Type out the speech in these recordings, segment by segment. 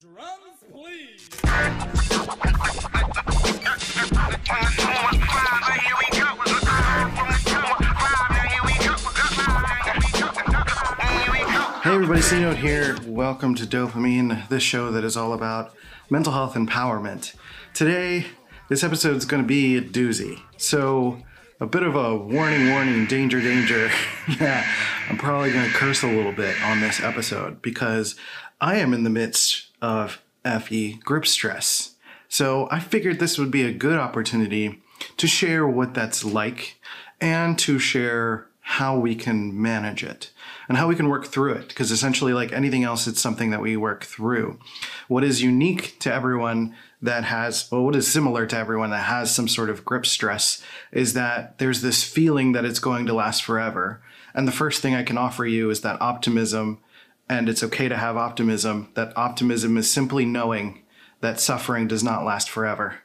Drums, please. Hey everybody, C Note here. Welcome to Dopamine, this show that is all about mental health empowerment. Today, this episode is going to be a doozy. So, a bit of a warning, warning, danger, danger. yeah, I'm probably going to curse a little bit on this episode because I am in the midst of FE grip stress. So, I figured this would be a good opportunity to share what that's like and to share how we can manage it and how we can work through it. Because essentially, like anything else, it's something that we work through. What is unique to everyone that has, well, what is similar to everyone that has some sort of grip stress is that there's this feeling that it's going to last forever. And the first thing I can offer you is that optimism, and it's okay to have optimism. That optimism is simply knowing that suffering does not last forever.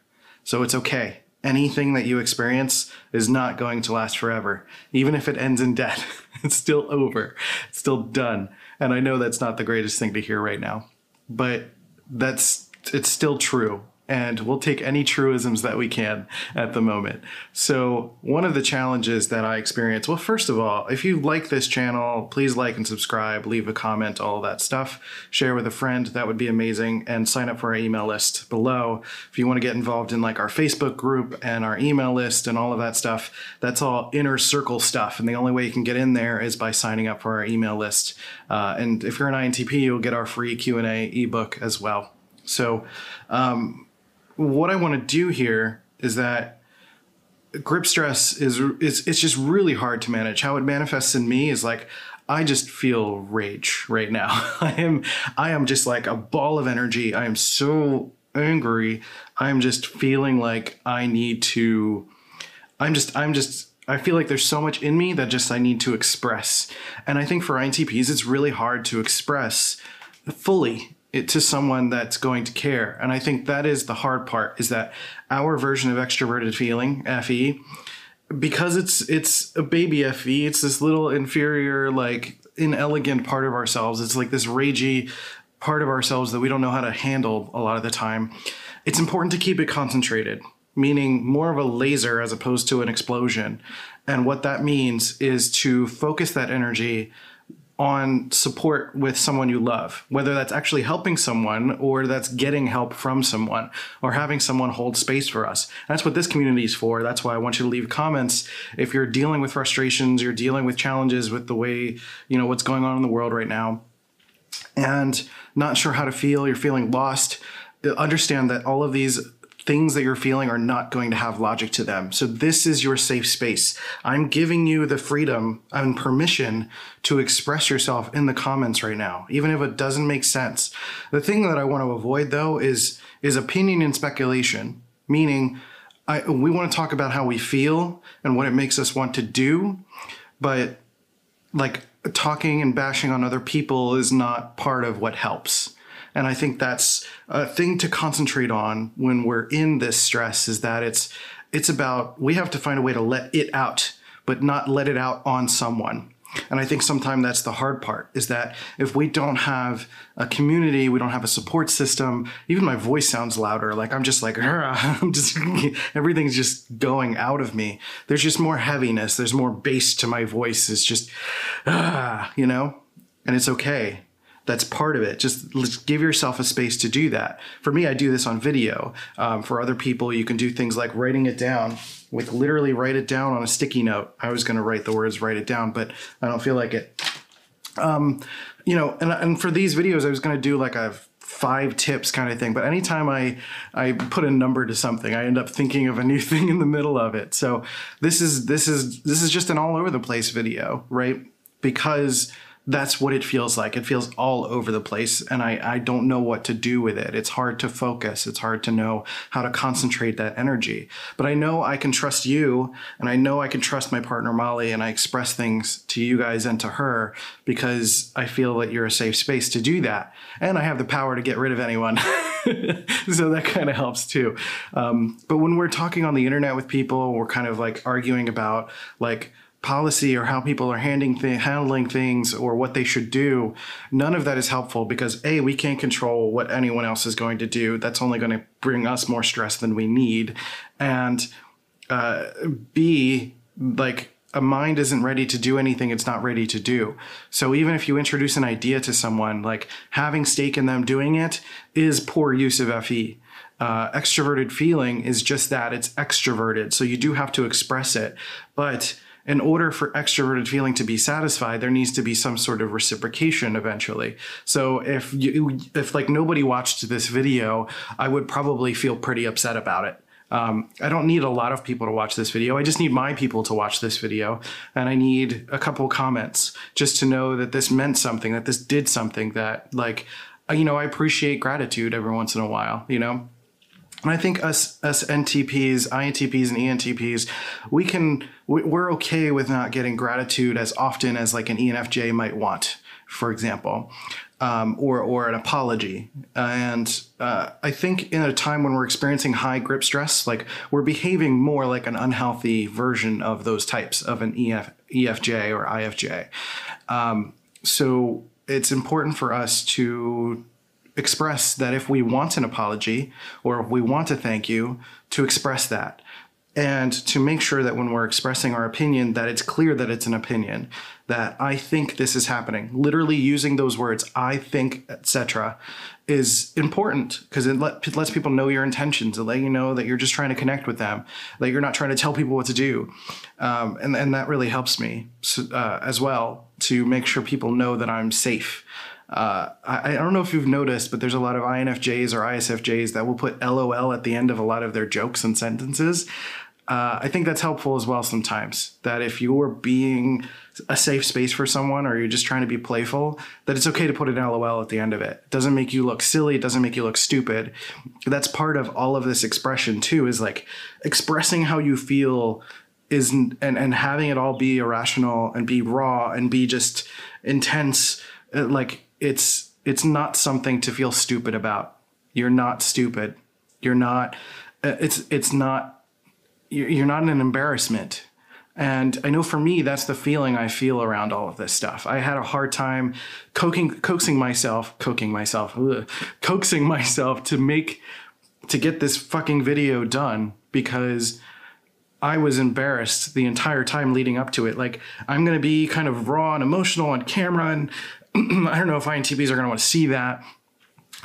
So it's okay anything that you experience is not going to last forever. Even if it ends in death, it's still over, it's still done. And I know that's not the greatest thing to hear right now, but that's it's still true. And we'll take any truisms that we can at the moment. So, one of the challenges that I experience, well, first of all, if you like this channel, please like and subscribe, leave a comment, all that stuff. Share with a friend, that would be amazing. And sign up for our email list below. If you want to get involved in like our Facebook group and our email list and all of that stuff, that's all inner circle stuff. And the only way you can get in there is by signing up for our email list. Uh, and if you're an INTP, you'll get our free Q&A ebook as well. So, um, what I want to do here is that grip stress is is it's just really hard to manage. How it manifests in me is like I just feel rage right now. I am I am just like a ball of energy. I am so angry. I'm just feeling like I need to I'm just I'm just I feel like there's so much in me that just I need to express. And I think for INTPs it's really hard to express fully it to someone that's going to care. And I think that is the hard part is that our version of extroverted feeling, FE, because it's it's a baby FE, it's this little inferior, like inelegant part of ourselves. It's like this ragey part of ourselves that we don't know how to handle a lot of the time. It's important to keep it concentrated, meaning more of a laser as opposed to an explosion. And what that means is to focus that energy on support with someone you love, whether that's actually helping someone or that's getting help from someone or having someone hold space for us. That's what this community is for. That's why I want you to leave comments if you're dealing with frustrations, you're dealing with challenges with the way, you know, what's going on in the world right now and not sure how to feel, you're feeling lost. Understand that all of these things that you're feeling are not going to have logic to them. So this is your safe space. I'm giving you the freedom and permission to express yourself in the comments right now, even if it doesn't make sense. The thing that I want to avoid though is is opinion and speculation, meaning I, we want to talk about how we feel and what it makes us want to do, but like talking and bashing on other people is not part of what helps. And I think that's a thing to concentrate on when we're in this stress is that it's it's about we have to find a way to let it out, but not let it out on someone. And I think sometimes that's the hard part is that if we don't have a community, we don't have a support system, even my voice sounds louder. Like I'm just like, I'm just, everything's just going out of me. There's just more heaviness. There's more bass to my voice. It's just, ah, you know, and it's okay that's part of it. Just give yourself a space to do that. For me, I do this on video. Um, for other people, you can do things like writing it down, like literally write it down on a sticky note. I was going to write the words, write it down, but I don't feel like it. Um, you know, and, and for these videos, I was going to do like a five tips kind of thing. But anytime I I put a number to something, I end up thinking of a new thing in the middle of it. So this is this is this is just an all over the place video, right? Because that's what it feels like. It feels all over the place, and I, I don't know what to do with it. It's hard to focus. It's hard to know how to concentrate that energy. But I know I can trust you, and I know I can trust my partner Molly, and I express things to you guys and to her because I feel that you're a safe space to do that. And I have the power to get rid of anyone. so that kind of helps too. Um, but when we're talking on the internet with people, we're kind of like arguing about like, policy or how people are th- handling things or what they should do none of that is helpful because a we can't control what anyone else is going to do that's only going to bring us more stress than we need and uh, b like a mind isn't ready to do anything it's not ready to do. So even if you introduce an idea to someone, like having stake in them doing it is poor use of FE. Uh, extroverted feeling is just that it's extroverted. So you do have to express it. But in order for extroverted feeling to be satisfied, there needs to be some sort of reciprocation eventually. So if you, if like nobody watched this video, I would probably feel pretty upset about it. Um, I don't need a lot of people to watch this video. I just need my people to watch this video. And I need a couple comments just to know that this meant something, that this did something, that, like, you know, I appreciate gratitude every once in a while, you know? And I think us, us NTPs, INTPs, and ENTPs, we can, we're okay with not getting gratitude as often as like an ENFJ might want, for example um, or or an apology. And uh, I think in a time when we're experiencing high grip stress, like we're behaving more like an unhealthy version of those types of an EF, EFJ or IFJ. Um, so it's important for us to express that if we want an apology or if we want to thank you, to express that. And to make sure that when we're expressing our opinion that it's clear that it's an opinion that i think this is happening. Literally using those words i think etc is important because it, let, lets people know your intentions. It let you know that you're just trying to connect with them that you're not trying to tell people what to do. Um, and, and that really helps me uh, as well to make sure people know that i'm safe uh, I, I, don't know if you've noticed, but there's a lot of INFJs or ISFJs that will put LOL at the end of a lot of their jokes and sentences uh, I think that's helpful as well sometimes. That if you're being a safe space for someone or you're just trying to be playful, that it's okay to put an LOL at the end of it. It doesn't make you look silly, it doesn't make you look stupid. That's part of all of this expression too, is like expressing how you feel is and, and having it all be irrational and be raw and be just intense. Uh, like it's it's not something to feel stupid about. You're not stupid. You're not uh, it's it's not you're not an embarrassment. And I know for me, that's the feeling I feel around all of this stuff. I had a hard time coaxing, coaxing myself, coaxing myself, ugh, coaxing myself to make, to get this fucking video done because I was embarrassed the entire time leading up to it. Like, I'm going to be kind of raw and emotional on camera. And I don't know if INTPs are going to want to see that.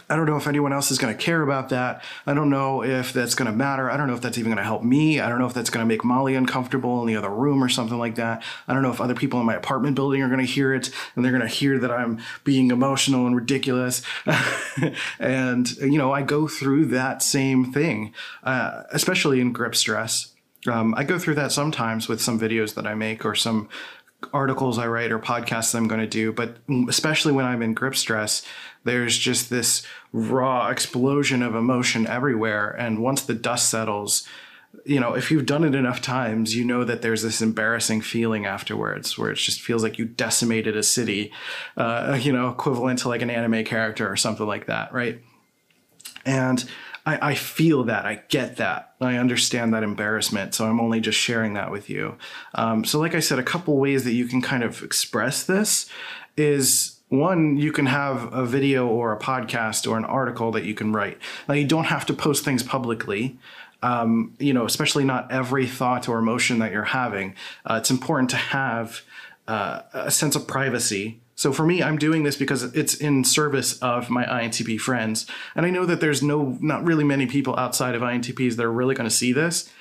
I don't know if anyone else is going to care about that. I don't know if that's going to matter. I don't know if that's even going to help me. I don't know if that's going to make Molly uncomfortable in the other room or something like that. I don't know if other people in my apartment building are going to hear it and they're going to hear that I'm being emotional and ridiculous. and, you know, I go through that same thing, uh, especially in grip stress. Um, I go through that sometimes with some videos that I make or some articles I write or podcasts I'm going to do, but especially when I'm in grip stress, there's just this raw explosion of emotion everywhere. And once the dust settles, you know, if you've done it enough times, you know that there's this embarrassing feeling afterwards where it just feels like you decimated a city, uh, you know, equivalent to like an anime character or something like that, right? And I, I feel that. I get that. I understand that embarrassment. So I'm only just sharing that with you. Um, so, like I said, a couple ways that you can kind of express this is one, you can have a video or a podcast or an article that you can write. Now, you don't have to post things publicly. Um, you know, especially not every thought or emotion that you're having. Uh, it's important to have uh, a sense of privacy so for me, I'm doing this because it's in service of my INTP friends. And I know that there's no, not really many people outside of INTPs that are really going to see this.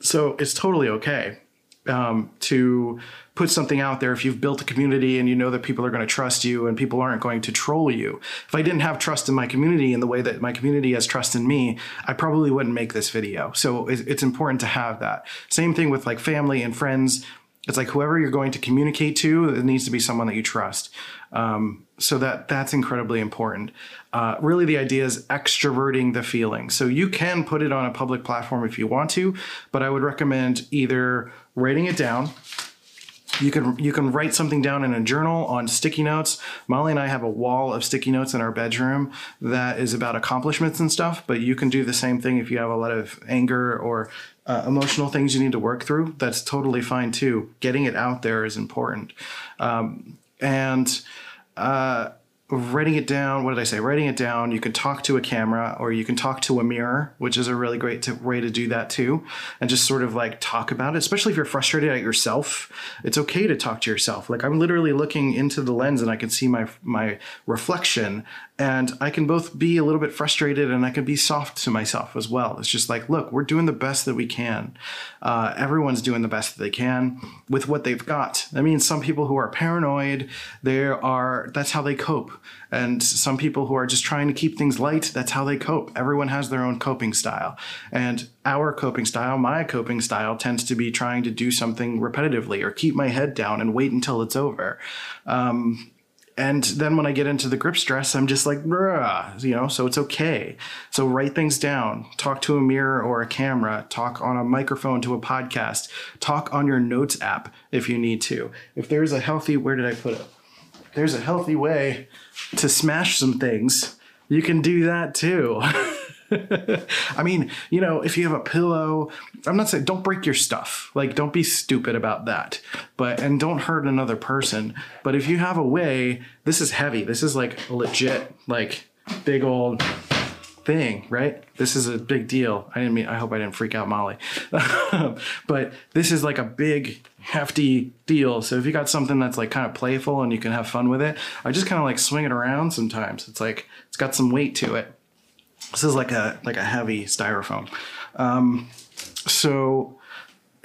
So it's totally okay um, to put something out there if you've built a community and you know that people are going to trust you and people aren't going to troll you. If I didn't have trust in my community in the way that my community has trust in me, I probably wouldn't make this video. So it's important to have that. Same thing with like family and friends it's like whoever you're going to communicate to, it needs to be someone that you trust. Um, so that that's incredibly important. Uh, really, the idea is extroverting the feeling. So you can put it on a public platform if you want to, but I would recommend either writing it down you can you can write something down in a journal on sticky notes. Molly and I have a wall of sticky notes in our bedroom that is about accomplishments and stuff. But you can do the same thing if you have a lot of anger or uh, emotional things you need to work through. That's totally fine too. Getting it out there is important, um, and. Uh, writing it down what did i say writing it down you can talk to a camera or you can talk to a mirror which is a really great to, way to do that too and just sort of like talk about it especially if you're frustrated at yourself it's okay to talk to yourself like i'm literally looking into the lens and i can see my my reflection and I can both be a little bit frustrated and I can be soft to myself as well. It's just like, look, we're doing the best that we can. Uh, everyone's doing the best that they can with what they've got. I mean, some people who are paranoid, they are that's how they cope, and some people who are just trying to keep things light, that's how they cope. Everyone has their own coping style, and our coping style, my coping style, tends to be trying to do something repetitively or keep my head down and wait until it's over. Um, and then when I get into the grip stress, I'm just like, you know, so it's okay. So write things down, talk to a mirror or a camera, talk on a microphone to a podcast, talk on your notes app if you need to. If there's a healthy, where did I put it? There's a healthy way to smash some things. You can do that too. I mean, you know, if you have a pillow, I'm not saying don't break your stuff. Like, don't be stupid about that. But, and don't hurt another person. But if you have a way, this is heavy. This is like legit, like big old thing, right? This is a big deal. I didn't mean, I hope I didn't freak out Molly. but this is like a big, hefty deal. So if you got something that's like kind of playful and you can have fun with it, I just kind of like swing it around sometimes. It's like, it's got some weight to it. This is like a like a heavy styrofoam. Um, so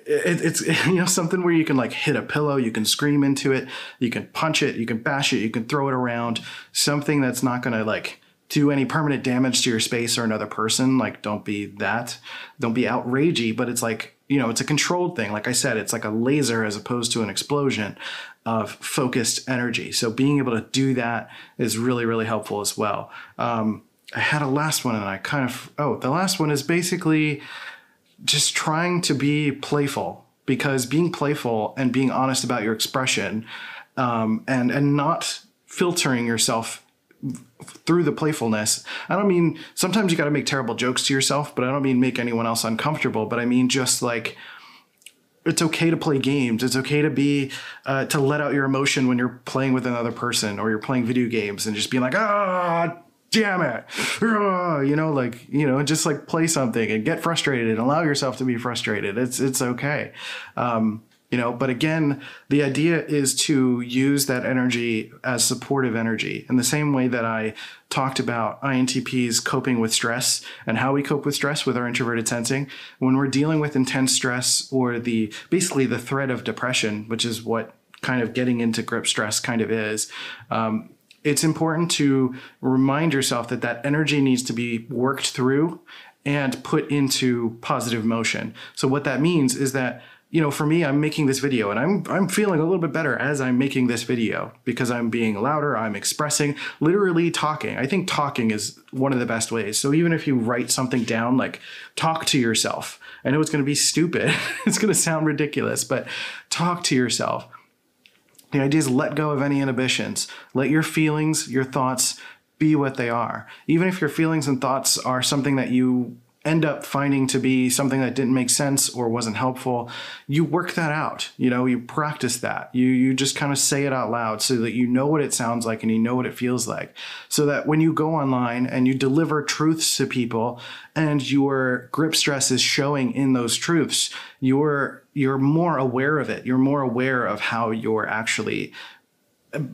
it, it's you know something where you can like hit a pillow, you can scream into it, you can punch it, you can bash it, you can throw it around. Something that's not going to like do any permanent damage to your space or another person. Like don't be that. Don't be outragey, but it's like you know it's a controlled thing. Like I said, it's like a laser as opposed to an explosion of focused energy. So being able to do that is really really helpful as well. Um, I had a last one and I kind of oh the last one is basically just trying to be playful because being playful and being honest about your expression um, and and not filtering yourself through the playfulness. I don't mean sometimes you got to make terrible jokes to yourself, but I don't mean make anyone else uncomfortable. But I mean just like it's okay to play games. It's okay to be uh, to let out your emotion when you're playing with another person or you're playing video games and just being like ah damn it you know like you know just like play something and get frustrated and allow yourself to be frustrated it's it's okay um, you know but again the idea is to use that energy as supportive energy in the same way that i talked about intps coping with stress and how we cope with stress with our introverted sensing when we're dealing with intense stress or the basically the threat of depression which is what kind of getting into grip stress kind of is um, it's important to remind yourself that that energy needs to be worked through and put into positive motion. So what that means is that you know, for me, I'm making this video and I'm I'm feeling a little bit better as I'm making this video because I'm being louder, I'm expressing, literally talking. I think talking is one of the best ways. So even if you write something down, like talk to yourself. I know it's going to be stupid. it's going to sound ridiculous, but talk to yourself the idea is let go of any inhibitions. Let your feelings, your thoughts be what they are. Even if your feelings and thoughts are something that you end up finding to be something that didn't make sense or wasn't helpful you work that out you know you practice that. You you just kind of say it out loud so that you know what it sounds like and you know what it feels like. So that when you go online and you deliver truths to people and your grip stress is showing in those truths you're you're more aware of it. You're more aware of how you're actually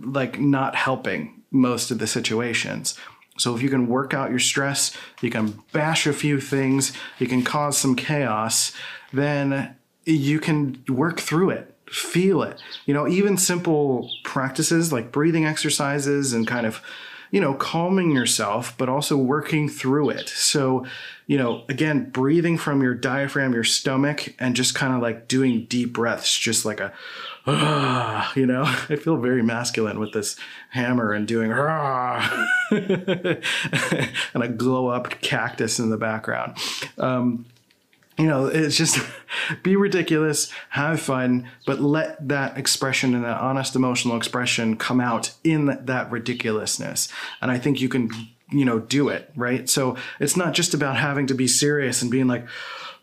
like not helping most of the situations so if you can work out your stress, you can bash a few things, you can cause some chaos, then you can work through it. Feel it. You know, even simple practices like breathing exercises and kind of, you know, calming yourself, but also working through it. So, you know, again, breathing from your diaphragm, your stomach, and just kind of like doing deep breaths, just like a you know, I feel very masculine with this hammer and doing and a glow up cactus in the background. Um, you know, it's just be ridiculous, have fun, but let that expression and that honest emotional expression come out in that ridiculousness. And I think you can, you know, do it, right? So it's not just about having to be serious and being like,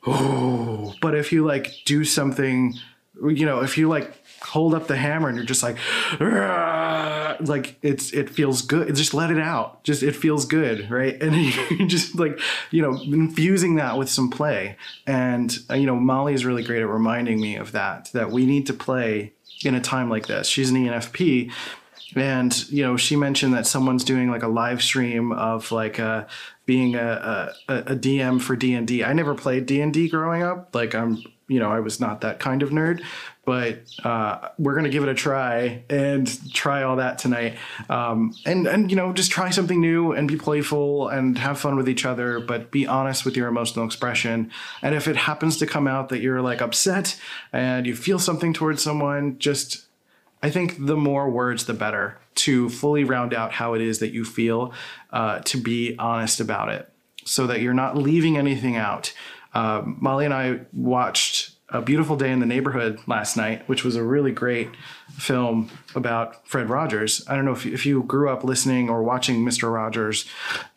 oh, but if you like do something, you know, if you like hold up the hammer and you're just like like it's it feels good. Just let it out. Just it feels good right? And you just like you know infusing that with some play. And uh, you know molly is really great at reminding me of that that we need to play in a time like this. She's an enfp and you know she mentioned that someone's doing like a live stream of like uh being a, a, a dm for d&d i never played d&d growing up. Like i'm you know i was not that kind of nerd but uh, we're going to give it a try and try all that tonight. Um, and, and, you know, just try something new and be playful and have fun with each other, but be honest with your emotional expression. And if it happens to come out that you're like upset and you feel something towards someone, just, I think the more words, the better to fully round out how it is that you feel, uh, to be honest about it so that you're not leaving anything out. Uh, Molly and I watched a Beautiful Day in the Neighborhood last night, which was a really great film about Fred Rogers. I don't know if you, if you grew up listening or watching Mr. Rogers,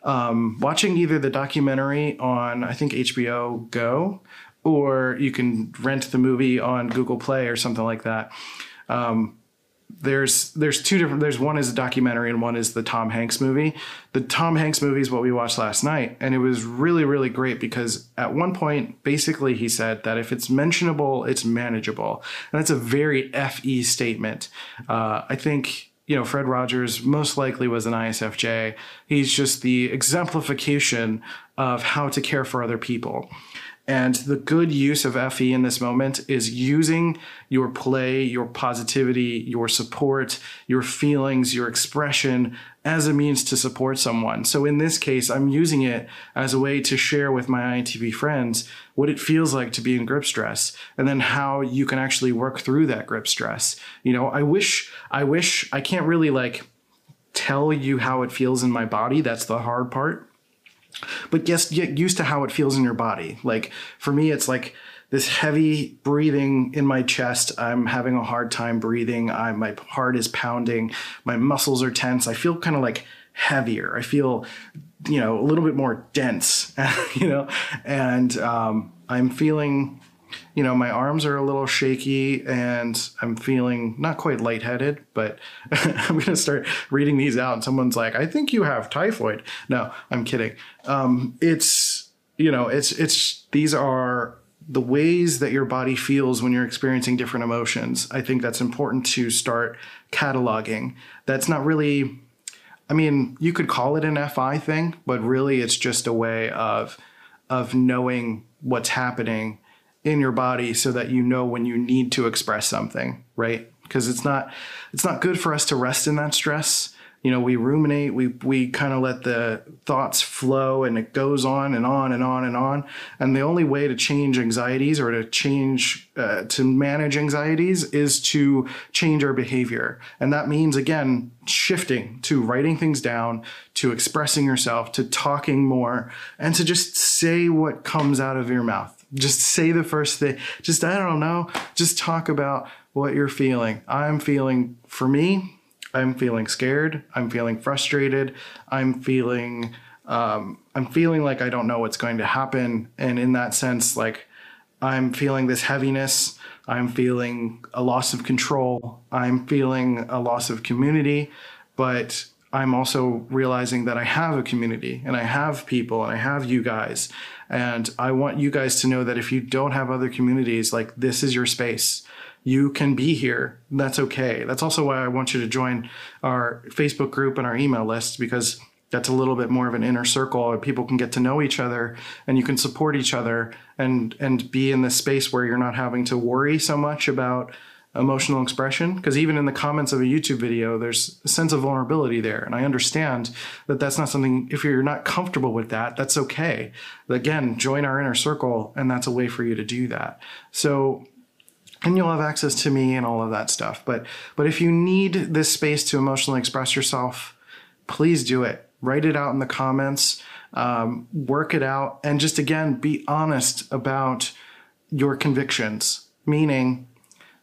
um, watching either the documentary on, I think, HBO Go, or you can rent the movie on Google Play or something like that. Um, there's there's two different there's one is a documentary and one is the Tom Hanks movie. The Tom Hanks movie is what we watched last night and it was really really great because at one point basically he said that if it's mentionable it's manageable and that's a very fe statement. Uh, I think you know Fred Rogers most likely was an ISFJ. He's just the exemplification of how to care for other people. And the good use of FE in this moment is using your play, your positivity, your support, your feelings, your expression as a means to support someone. So in this case, I'm using it as a way to share with my INTP friends what it feels like to be in grip stress and then how you can actually work through that grip stress. You know, I wish, I wish I can't really like tell you how it feels in my body. That's the hard part but just get used to how it feels in your body. Like for me, it's like this heavy breathing in my chest. I'm having a hard time breathing. I, my heart is pounding. My muscles are tense. I feel kind of like heavier. I feel, you know, a little bit more dense, you know, and um, I'm feeling you know, my arms are a little shaky and I'm feeling not quite lightheaded, but I'm going to start reading these out. And someone's like, I think you have typhoid. No, I'm kidding. Um, it's, you know, it's, it's, these are the ways that your body feels when you're experiencing different emotions. I think that's important to start cataloging. That's not really, I mean, you could call it an FI thing, but really it's just a way of, of knowing what's happening in your body so that you know when you need to express something, right? Because it's not it's not good for us to rest in that stress. You know, we ruminate, we we kind of let the thoughts flow and it goes on and on and on and on. And the only way to change anxieties or to change uh, to manage anxieties is to change our behavior. And that means again shifting to writing things down, to expressing yourself, to talking more, and to just say what comes out of your mouth just say the first thing. Just, I don't know, just talk about what you're feeling. I'm feeling, for me, I'm feeling scared. I'm feeling frustrated. I'm feeling, um, I'm feeling like I don't know what's going to happen. And in that sense, like, I'm feeling this heaviness. I'm feeling a loss of control. I'm feeling a loss of community. But I'm also realizing that I have a community and I have people and I have you guys and I want you guys to know that if you don't have other communities, like this is your space. You can be here. That's okay. That's also why I want you to join our Facebook group and our email list because that's a little bit more of an inner circle and people can get to know each other and you can support each other and and be in this space where you're not having to worry so much about emotional expression because even in the comments of a YouTube video, there's a sense of vulnerability there. And I understand that that's not something, if you're not comfortable with that, that's okay. Again, join our inner circle, and that's a way for you to do that. So, and you'll have access to me and all of that stuff. But, but if you need this space to emotionally express yourself, please do it. write it out in the comments, um, work it out, and just again, be honest about your convictions. Meaning,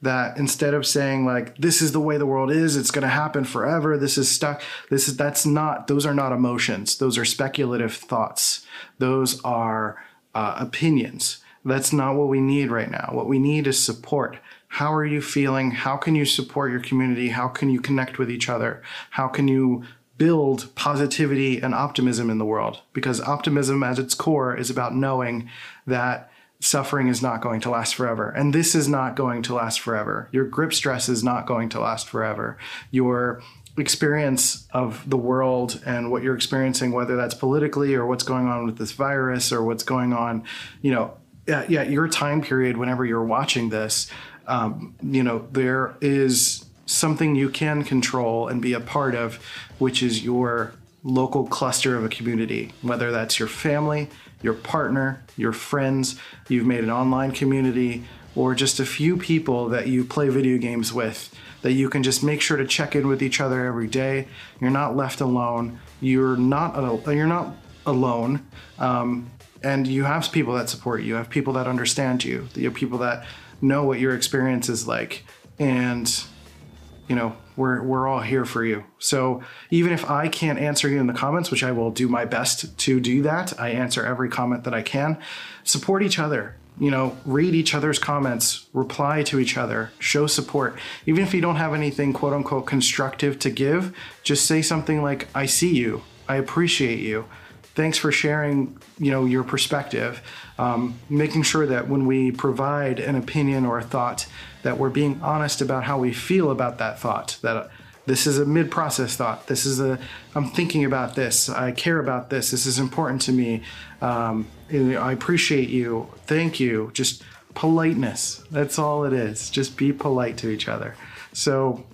that instead of saying like this is the way the world is it's going to happen forever this is stuck this is that's not those are not emotions. Those are speculative thoughts. Those are uh, opinions. That's not what we need right now. What we need is support. How are you feeling? How can you support your community? How can you connect with each other? How can you build positivity and optimism in the world? Because optimism at its core is about knowing that suffering is not going to last forever. And this is not going to last forever. Your grip stress is not going to last forever. Your experience of the world and what you're experiencing, whether that's politically or what's going on with this virus or what's going on, you know, yeah, your time period, whenever you're watching this, um, you know, there is something you can control and be a part of, which is your local cluster of a community, whether that's your family, your partner, your friends, you've made an online community, or just a few people that you play video games with that you can just make sure to check in with each other every day. You're not left alone. You're not you're not alone, um, and you have people that support you. You have people that understand you. You have people that know what your experience is like, and you know we're we're all here for you. So even if I can't answer you in the comments, which I will do my best to do that, I answer every comment that I can. Support each other. You know, read each other's comments, reply to each other, show support. Even if you don't have anything quote unquote constructive to give, just say something like, I see you, I appreciate you thanks for sharing you know your perspective um, making sure that when we provide an opinion or a thought that we're being honest about how we feel about that thought that this is a mid-process thought this is a i'm thinking about this i care about this this is important to me um, i appreciate you thank you just politeness that's all it is just be polite to each other. So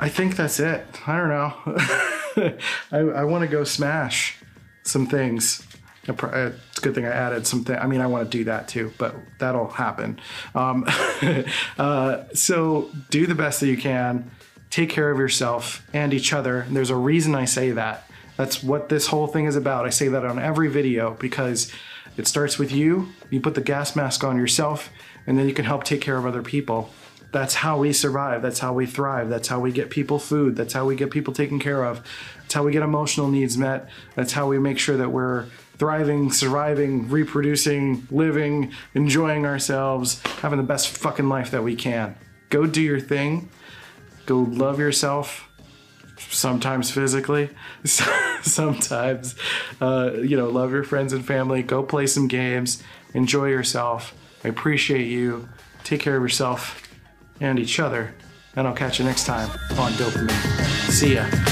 i think that's it i don't know I, I want to go smash some things. It's a good thing I added something. I mean, I want to do that too, but that'll happen. Um, uh, so do the best that you can. Take care of yourself and each other. And there's a reason I say that. That's what this whole thing is about. I say that on every video because it starts with you. You put the gas mask on yourself, and then you can help take care of other people that's how we survive. That's how we thrive. That's how we get people food. That's how we get people taken care of. That's how we get emotional needs met. That's how we make sure that we're thriving, surviving, reproducing, living, enjoying ourselves, having the best fucking life that we can. Go do your thing. Go love yourself. Sometimes physically, sometimes, uh, you know, love your friends and family. Go play some games. Enjoy yourself. I appreciate you. Take care of yourself and each other. And I'll catch you next time on Dopamine. See ya.